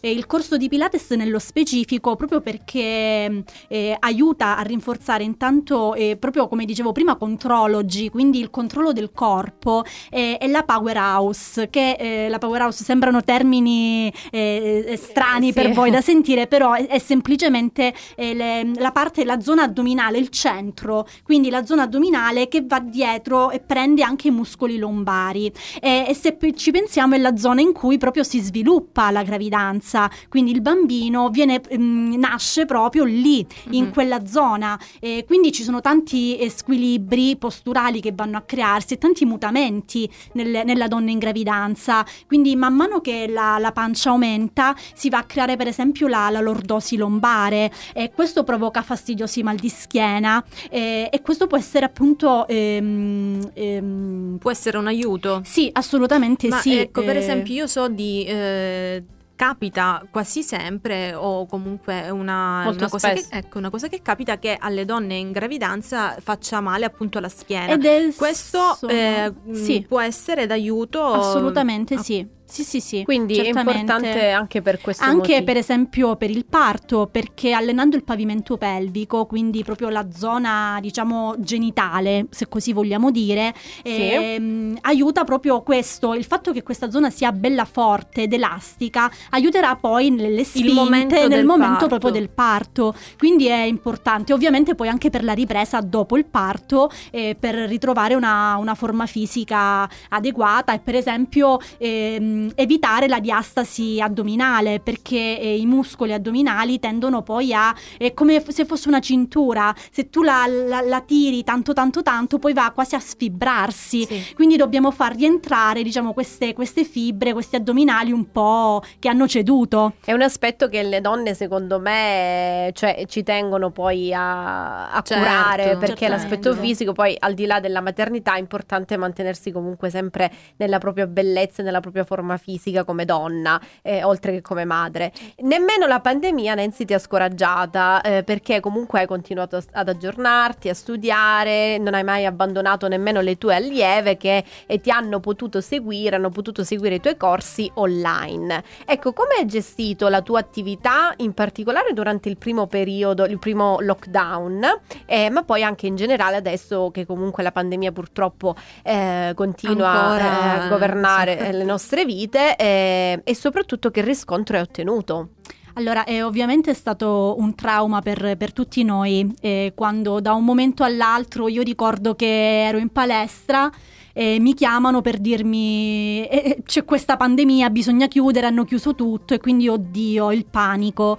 e il corso di Pilates nello specifico proprio perché eh, aiuta a rinforzare intanto eh, proprio come dicevo prima contrology, quindi il controllo del corpo eh, e la powerhouse, che eh, la powerhouse sembrano termini eh, eh, strani Sì. per voi da sentire, però è, è semplicemente eh, le- la parte, la zona addominale, il centro, quindi la zona addominale che va dietro e prende anche i muscoli lombari. E, e se ci pensiamo è la zona in cui proprio si sviluppa la gravidanza, quindi il bambino viene, mm, nasce proprio lì, in Mhm. quella zona. E quindi ci sono tanti eh, squilibri posturali che vanno a crearsi e tanti mutamenti nel- nella donna in gravidanza. Quindi man mano che la, la pancia aumenta si va a creare per esempio la, la lordosi lombare e questo provoca fastidiosi mal di schiena e, e questo può essere appunto... ehm, ehm, Può essere un aiuto. sì, assolutamente Ma sì. ecco, per eh, esempio, io so di. eh, capita quasi sempre, o comunque è una, una cosa che, ecco, una cosa che capita che alle donne in gravidanza faccia male appunto la schiena. Ed è Questo sono- eh, sì, può essere d'aiuto. assolutamente sì. Sì, sì, sì. Quindi è certamente. importante anche per questo Anche motivo. per esempio per il parto, perché allenando il pavimento pelvico, quindi proprio la zona diciamo genitale, se così vogliamo dire, ehm, aiuta proprio questo, il fatto che questa zona sia bella forte ed elastica, aiuterà poi nelle spinte momento nel momento parto. proprio del parto. Quindi è importante, ovviamente poi anche per la ripresa dopo il parto, eh, per ritrovare una, una forma fisica adeguata e per esempio ehm, evitare la diastasi addominale perché eh, i muscoli addominali tendono poi a è come f- se fosse una cintura se tu la, la- la tiri tanto tanto tanto poi va quasi a sfibrarsi Sì. quindi dobbiamo far rientrare diciamo queste, queste fibre questi addominali un po' che hanno ceduto È un aspetto che le donne, secondo me, cioè, ci tengono poi a, a Certo, curare perché certamente. l'aspetto fisico, poi al di là della maternità, è importante mantenersi comunque sempre nella propria bellezza e nella propria forma fisica come donna, eh, oltre che come madre. Nemmeno la pandemia, Nancy, ti ha scoraggiata eh, perché comunque hai continuato a- ad aggiornarti, a studiare, non hai mai abbandonato nemmeno le tue allieve che eh, ti hanno potuto seguire, hanno potuto seguire i tuoi corsi online. Ecco, come hai gestito la tua attività, in particolare durante il primo periodo, il primo lockdown, eh, ma poi anche in generale adesso che comunque la pandemia purtroppo eh, continua Ancora, eh, a governare sì. le nostre vite eh, e soprattutto che riscontro hai ottenuto? Allora, è ovviamente stato un trauma per, per tutti noi, eh, quando da un momento all'altro io ricordo che ero in palestra e mi chiamano per dirmi "Eh, eh, c'è questa pandemia, bisogna chiudere, hanno chiuso tutto e quindi oddio, il panico.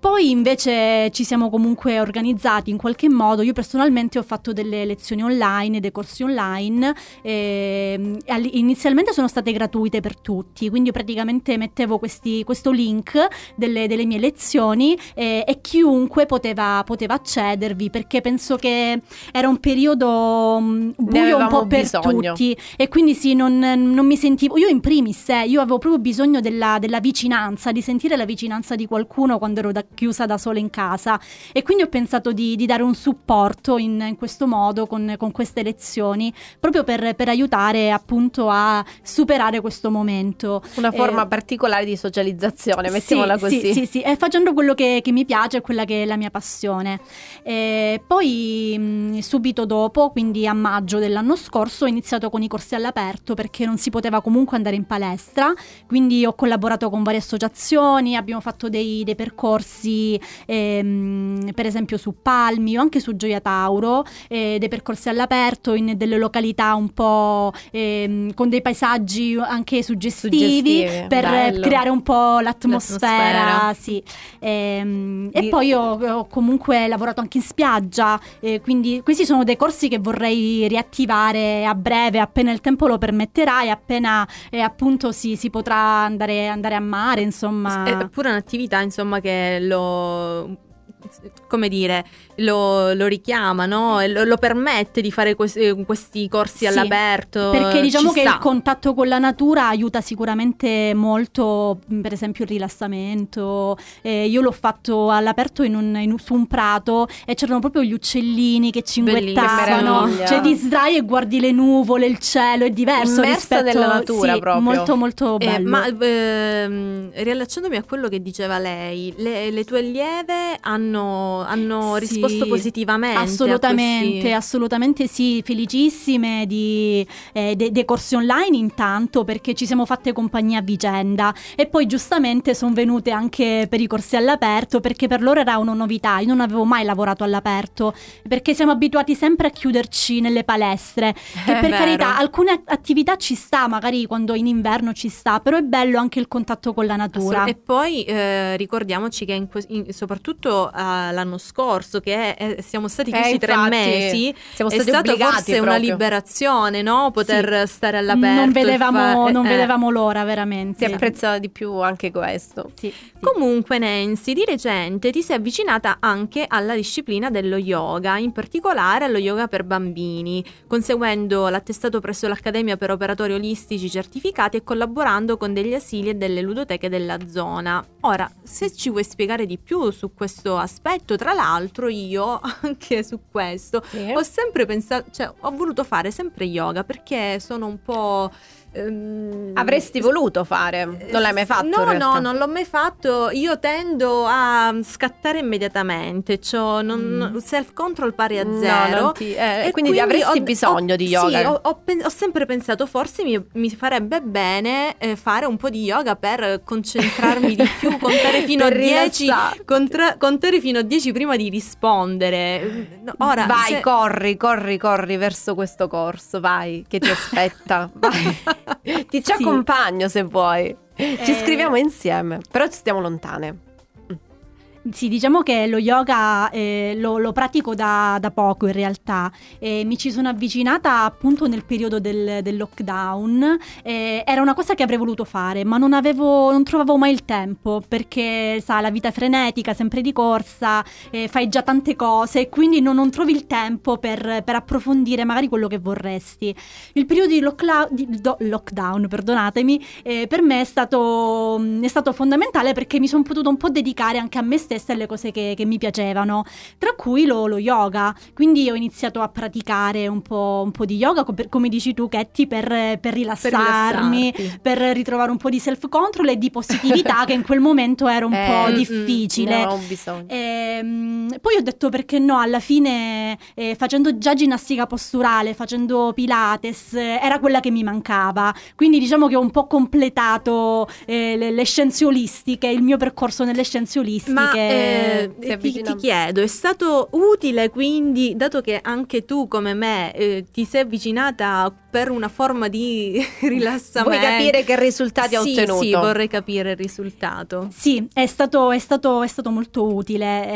Poi invece ci siamo comunque organizzati in qualche modo, io personalmente ho fatto delle lezioni online, dei corsi online, ehm, e all- inizialmente sono state gratuite per tutti, quindi praticamente mettevo questi- questo link delle, delle mie lezioni eh, e chiunque poteva, poteva accedervi perché penso che era un periodo mm, buio un avevamo po' per bisogno. Infatti, e quindi sì, non, non mi sentivo. Io in primis, eh, io avevo proprio bisogno della, della vicinanza, di sentire la vicinanza di qualcuno quando ero da- chiusa da sola in casa. E quindi ho pensato di, di dare un supporto in, in questo modo, con, con queste lezioni, proprio per, per aiutare appunto a superare questo momento. Una forma Eh, particolare di socializzazione, mettiamola sì, così. Sì, sì, sì, e facendo quello che, che mi piace e quella che è la mia passione. E poi mh, subito dopo, quindi a maggio dell'anno scorso, ho iniziato con i corsi all'aperto perché non si poteva comunque andare in palestra, quindi ho collaborato con varie associazioni, abbiamo fatto dei, dei percorsi ehm, per esempio su Palmi o anche su Gioia Tauro, eh, dei percorsi all'aperto in delle località un po' ehm, con dei paesaggi anche suggestivi, Suggestivi, per bello. creare un po' l'atmosfera. L'atmosfera. Sì. Ehm, e Di- poi ho, ho comunque lavorato anche in spiaggia, eh, quindi questi sono dei corsi che vorrei riattivare a breve, appena il tempo lo permetterà e appena eh, appunto si, si potrà andare, andare a mare, insomma. È pure un'attività, insomma, che lo. Come dire, lo, lo richiama, no? Lo, lo permette di fare questi, questi corsi Sì, all'aperto. Perché diciamo Ci che sta. il contatto con la natura aiuta sicuramente molto, per esempio il rilassamento. Eh, io l'ho fatto all'aperto in un- in su un prato e c'erano proprio gli uccellini che cinguettavano. Cioè ti sdrai e guardi le nuvole, il cielo, è diverso Immersa rispetto nella natura sì, proprio. Molto molto Eh, bello. ma ehm, riallacciandomi a quello che diceva lei, le, le tue allieve hanno, hanno Sì, risposto positivamente. Assolutamente, assolutamente sì, felicissime di, eh, de- dei corsi online intanto perché ci siamo fatte compagnia a vicenda e poi giustamente sono venute anche per i corsi all'aperto perché per loro era una novità, io non avevo mai lavorato all'aperto perché siamo abituati sempre a chiuderci nelle palestre che È per vero. carità alcune attività ci sta, magari quando in inverno ci sta, però è bello anche il contatto con la natura. E poi eh, ricordiamoci che in que- in- soprattutto eh, l'anno scorso, che è- siamo stati Eh, chiusi tre infatti, mesi, siamo è stati stata obbligati forse una proprio. liberazione, no? Poter stare all'aperto. non vedevamo, fa- non eh, eh. vedevamo l'ora veramente. Si apprezza di più anche questo. Sì, sì. Comunque Nancy, di recente ti sei avvicinata anche alla disciplina dello yoga, in particolare allo yoga per bambini, conseguendo l'attestato presso l'Accademia per operatori olistici certificati e collaborando con degli asili e delle ludoteche della zona. Ora, se ci vuoi spiegare di più su questo aspetto, tra l'altro io anche su questo. Ho sempre pensato, cioè ho voluto fare sempre yoga perché sono un po'... ehm, Avresti voluto fare, non l'hai mai fatto? No, no, non l'ho mai fatto. Io tendo a scattare immediatamente. C'ho non- Mm. self control pari a No, zero. non ti- eh, E quindi, avresti ho- bisogno ho- di yoga. Sì, ho, ho ho sempre pensato forse mi, mi farebbe bene eh, fare un po' di yoga per concentrarmi di più, contare fino a 10, rilassarti. contra- contare fino a 10 prima di rispondere. No, Ora, vai, se- corri, corri, corri verso questo corso, vai, che ti aspetta. vai. Ti ci Sì. accompagno se vuoi. Ci Eh. scriviamo insieme, però ci stiamo lontane. Sì, diciamo che lo yoga eh, lo, lo pratico da, da poco in realtà. Eh, mi ci sono avvicinata appunto nel periodo del, del lockdown. Eh, era una cosa che avrei voluto fare, ma non, avevo, non trovavo mai il tempo perché, sa, la vita è frenetica, sempre di corsa, fai già tante cose quindi non, non trovi il tempo per, per approfondire magari quello che vorresti. Il periodo di, lockla- di do- lockdown, perdonatemi, eh, per me è stato, è stato fondamentale perché mi sono potuto un po' dedicare anche a me stessa e alle cose che, che mi piacevano, tra cui lo, lo yoga. Quindi ho iniziato a praticare un po', un po' di yoga, co- per- come dici tu, Ketty, per, per per rilassarmi, rilassarti. per ritrovare un po' di self-control e di positività che in quel momento era un Eh, po' mm, difficile. Ne ho bisogno. Ehm, poi ho detto perché no, alla fine eh, facendo già ginnastica posturale, facendo Pilates, eh, era quella che mi mancava. Quindi diciamo che ho un po' completato eh, le, le scienze olistiche, il mio percorso nelle scienze olistiche. Ma eh, si ti, ti chiedo, è stato utile quindi, dato che anche tu come me eh, ti sei avvicinata per una forma di rilassamento? Vuoi capire che risultati ha Sì, ottenuto? Sì, vorrei capire il risultato. Sì, è stato, è stato- è stato molto utile.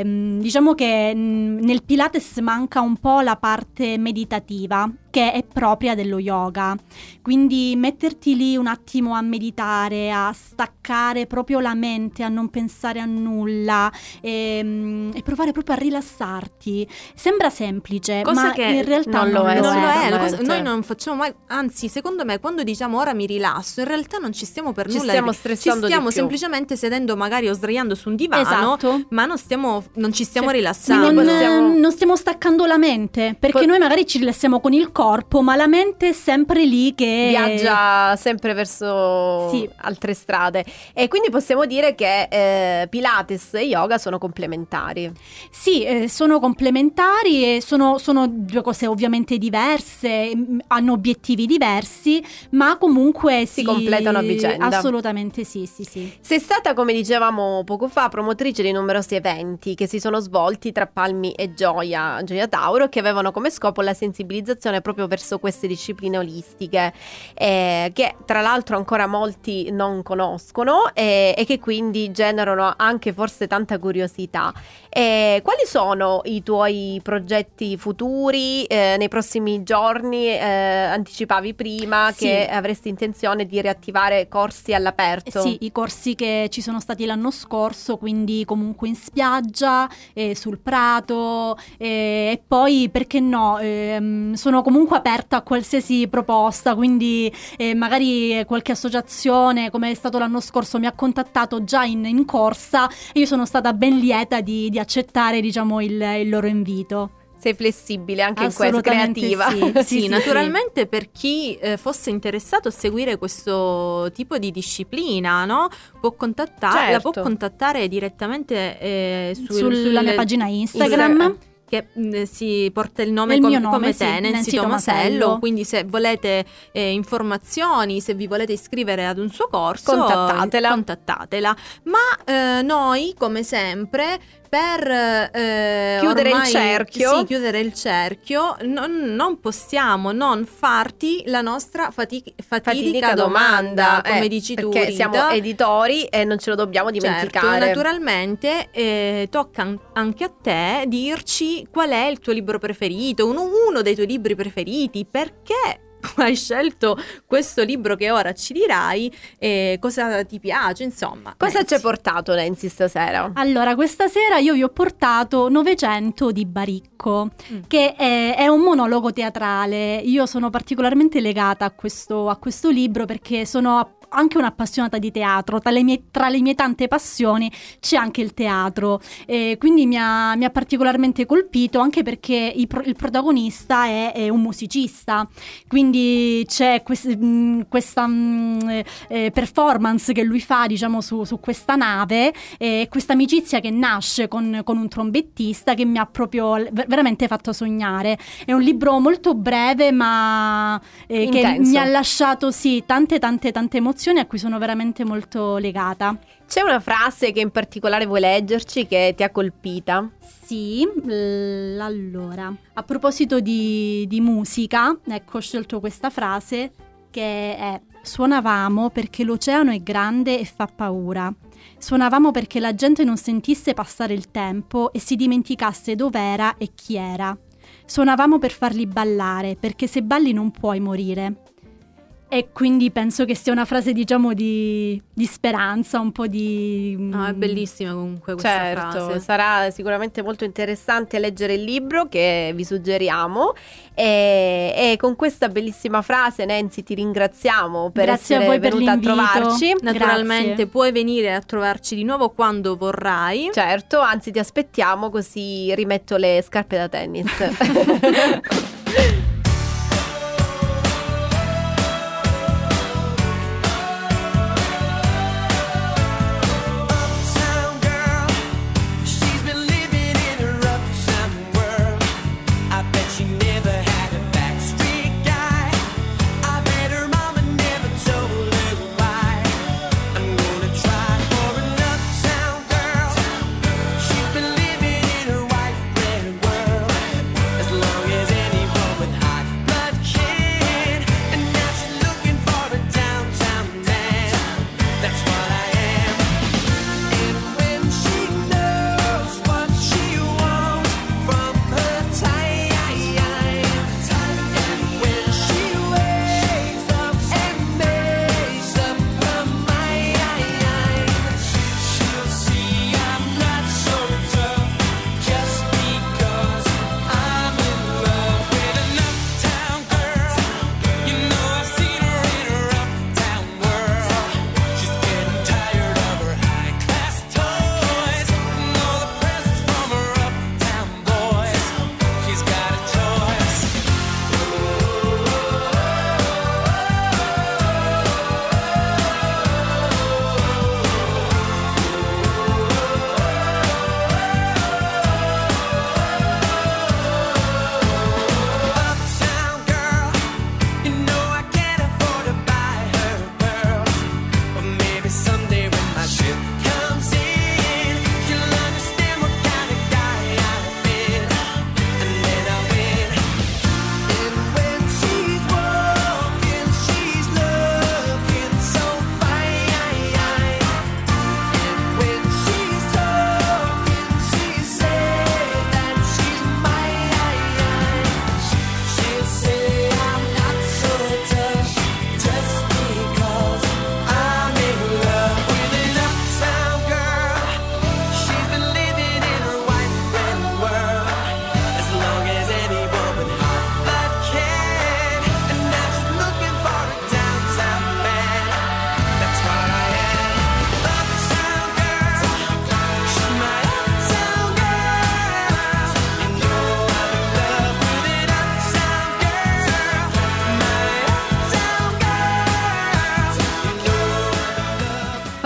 Ehm, diciamo che mh, nel Pilates manca un po' la parte meditativa, che è propria dello yoga. Quindi metterti lì un attimo a meditare, a staccare proprio la mente, a non pensare a nulla e, e provare proprio a rilassarti. Sembra semplice, Cosa ma che in realtà non non, lo è, non lo è, cosa- noi non facciamo mai, anzi secondo me quando diciamo ora mi rilasso, in realtà non ci stiamo per Ci nulla, stiamo ci stressando di stiamo più. semplicemente sedendo magari o sdraiando su un divano, Esatto. ma non, stiamo, non ci stiamo Cioè, rilassando. Non, possiamo- non stiamo staccando la mente, perché Po- noi magari ci rilassiamo con il corpo, ma la mente è sempre lì che viaggia sempre verso Sì. altre strade e quindi possiamo dire che eh, Pilates e yoga sono complementari. Sì, eh, sono complementari e sono, sono due cose ovviamente diverse, m, hanno obiettivi diversi, ma comunque Si completano a vicenda. Assolutamente sì, sì, sì. Sei stata, come dicevamo poco fa, promotrice di numerosi eventi che si sono svolti tra Palmi e Gioia, Gioia Tauro, che avevano come scopo la sensibilizzazione proprio verso queste discipline olistiche, eh, che tra l'altro ancora molti non conoscono eh, e che quindi generano anche forse tanta curiosità. Eh, quali sono i tuoi progetti futuri eh, nei prossimi giorni? Eh, anticipavi prima Sì. che avresti intenzione di riattivare corsi all'aperto. Sì, i corsi che ci sono stati l'anno scorso, quindi comunque in spiaggia, eh, sul prato eh, e poi perché no, ehm, sono comunque aperta a qualsiasi proposta, quindi eh, magari qualche associazione come è stato l'anno scorso mi ha contattato già in, in corsa e io sono stata ben lieta di, di accettare diciamo il, il loro invito. Sei flessibile anche in questo, creativa. sì. Sì, Sì, sì, naturalmente per chi eh, fosse interessato a seguire questo tipo di disciplina, no? Può contattare, la può Certo. contattare direttamente eh, sul- Sulla sulle- mia pagina Instagram. Instagram. che mh, si porta il nome Il com- mio nome, come sì, te, Nancy, Nancy. Tomasello. Quindi se volete eh, informazioni, se vi volete iscrivere ad un suo corso, Contattatela. contattatela. Ma eh, noi, come sempre, per eh, Chiudere il ormai- cerchio. sì, chiudere il cerchio, non, non possiamo non farti la nostra fati- fatidica, Fatidica domanda, come eh, dici tu, perché Rita. siamo editori e non ce lo dobbiamo Certo, dimenticare. naturalmente eh, tocca an- anche a te dirci qual è il tuo libro preferito, uno, uno dei tuoi libri preferiti, perché hai scelto questo libro che ora ci dirai, e cosa ti piace, insomma. Cosa Nancy. ci hai portato Nancy stasera? Allora, questa sera io vi ho portato 900 di Baricco, Mm. che è, è un monologo teatrale. Io sono particolarmente legata a questo, a questo libro perché sono app- anche un'appassionata di teatro. Tra le mie, tra le mie tante passioni c'è anche il teatro. E quindi mi ha, mi ha particolarmente colpito anche perché il, pro- il protagonista è, è un musicista. Quindi c'è quest- mh, questa mh, eh, eh, performance che lui fa, diciamo, su, su questa nave e questa amicizia che nasce con, con un trombettista che mi ha proprio veramente fatto sognare. È un libro molto breve, ma eh, che mi ha lasciato sì tante, tante, tante emozioni a cui sono veramente molto legata. C'è una frase che in particolare vuoi leggerci che ti ha colpita? Sì, l- allora, a proposito di, di musica, ecco, ho scelto questa frase che è Suonavamo perché l'oceano è grande e fa paura. Suonavamo perché la gente non sentisse passare il tempo e si dimenticasse dov'era e chi era. Suonavamo per farli ballare, perché se balli non puoi morire. E quindi penso che sia una frase, diciamo, di, di speranza, un po' di... No, è bellissima comunque questa certo, frase. sarà sicuramente molto interessante leggere il libro che vi suggeriamo e, e con questa bellissima frase Nancy ti ringraziamo per Grazie a essere voi per venuta a trovarci. Naturalmente Grazie. puoi venire a trovarci di nuovo quando vorrai. Certo, anzi ti aspettiamo così rimetto le scarpe da tennis.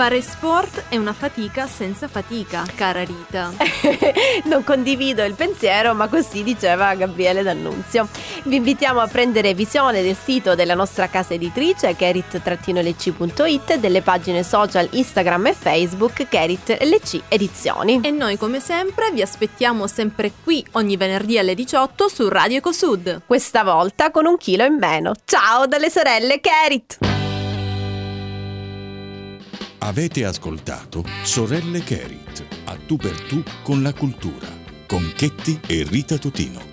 Fare sport è una fatica senza fatica, cara Rita. non condivido il pensiero, ma così diceva Gabriele D'Annunzio. Vi invitiamo a prendere visione del sito della nostra casa editrice kerit-lc.it e delle pagine social Instagram e Facebook Kerit LC Edizioni. E noi come sempre vi aspettiamo sempre qui ogni venerdì alle 18 su Radio Ecosud. Questa volta con un chilo in meno. Ciao dalle sorelle Kerit! Avete ascoltato Sorelle Kerit, a tu per tu con la cultura, con Chetti e Rita Totino.